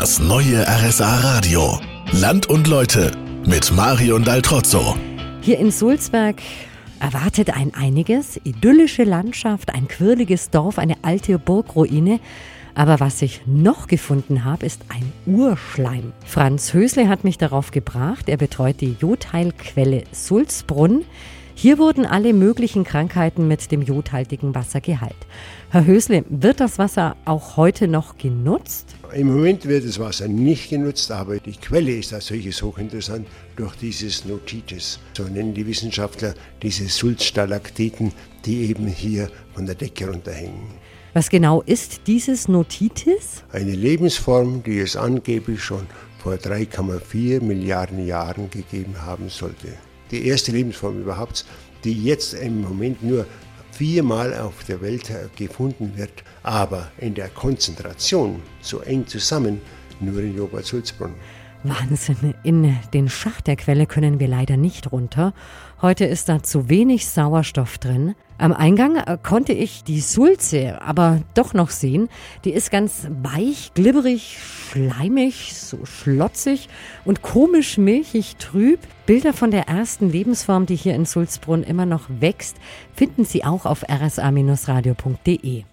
Das neue RSA Radio. Land und Leute mit Marion Daltrozzo. Hier in Sulzberg erwartet ein einiges. Idyllische Landschaft, ein quirliges Dorf, eine alte Burgruine. Aber was ich noch gefunden habe, ist ein Urschleim. Franz Hösle hat mich darauf gebracht. Er betreut die Jodheilquelle Sulzbrunn. Hier wurden alle möglichen Krankheiten mit dem jodhaltigen Wasser geheilt. Herr Hösle, wird das Wasser auch heute noch genutzt? Im Moment wird das Wasser nicht genutzt, aber die Quelle ist als solches hochinteressant durch dieses Notitis. So nennen die Wissenschaftler diese Sulzstalaktiten, die eben hier von der Decke runterhängen. Was genau ist dieses Notitis? Eine Lebensform, die es angeblich schon vor 3,4 Milliarden Jahren gegeben haben sollte. Die erste Lebensform überhaupt, die jetzt im Moment nur viermal auf der Welt gefunden wird, aber in der Konzentration so eng zusammen nur in Jobert Sulzbrunn. Wahnsinn, in den Schacht der Quelle können wir leider nicht runter. Heute ist da zu wenig Sauerstoff drin. Am Eingang äh, konnte ich die Sulze aber doch noch sehen. Die ist ganz weich, glibberig, schleimig, so schlotzig und komisch milchig trüb. Bilder von der ersten Lebensform, die hier in Sulzbrunn immer noch wächst, finden Sie auch auf rsa-radio.de.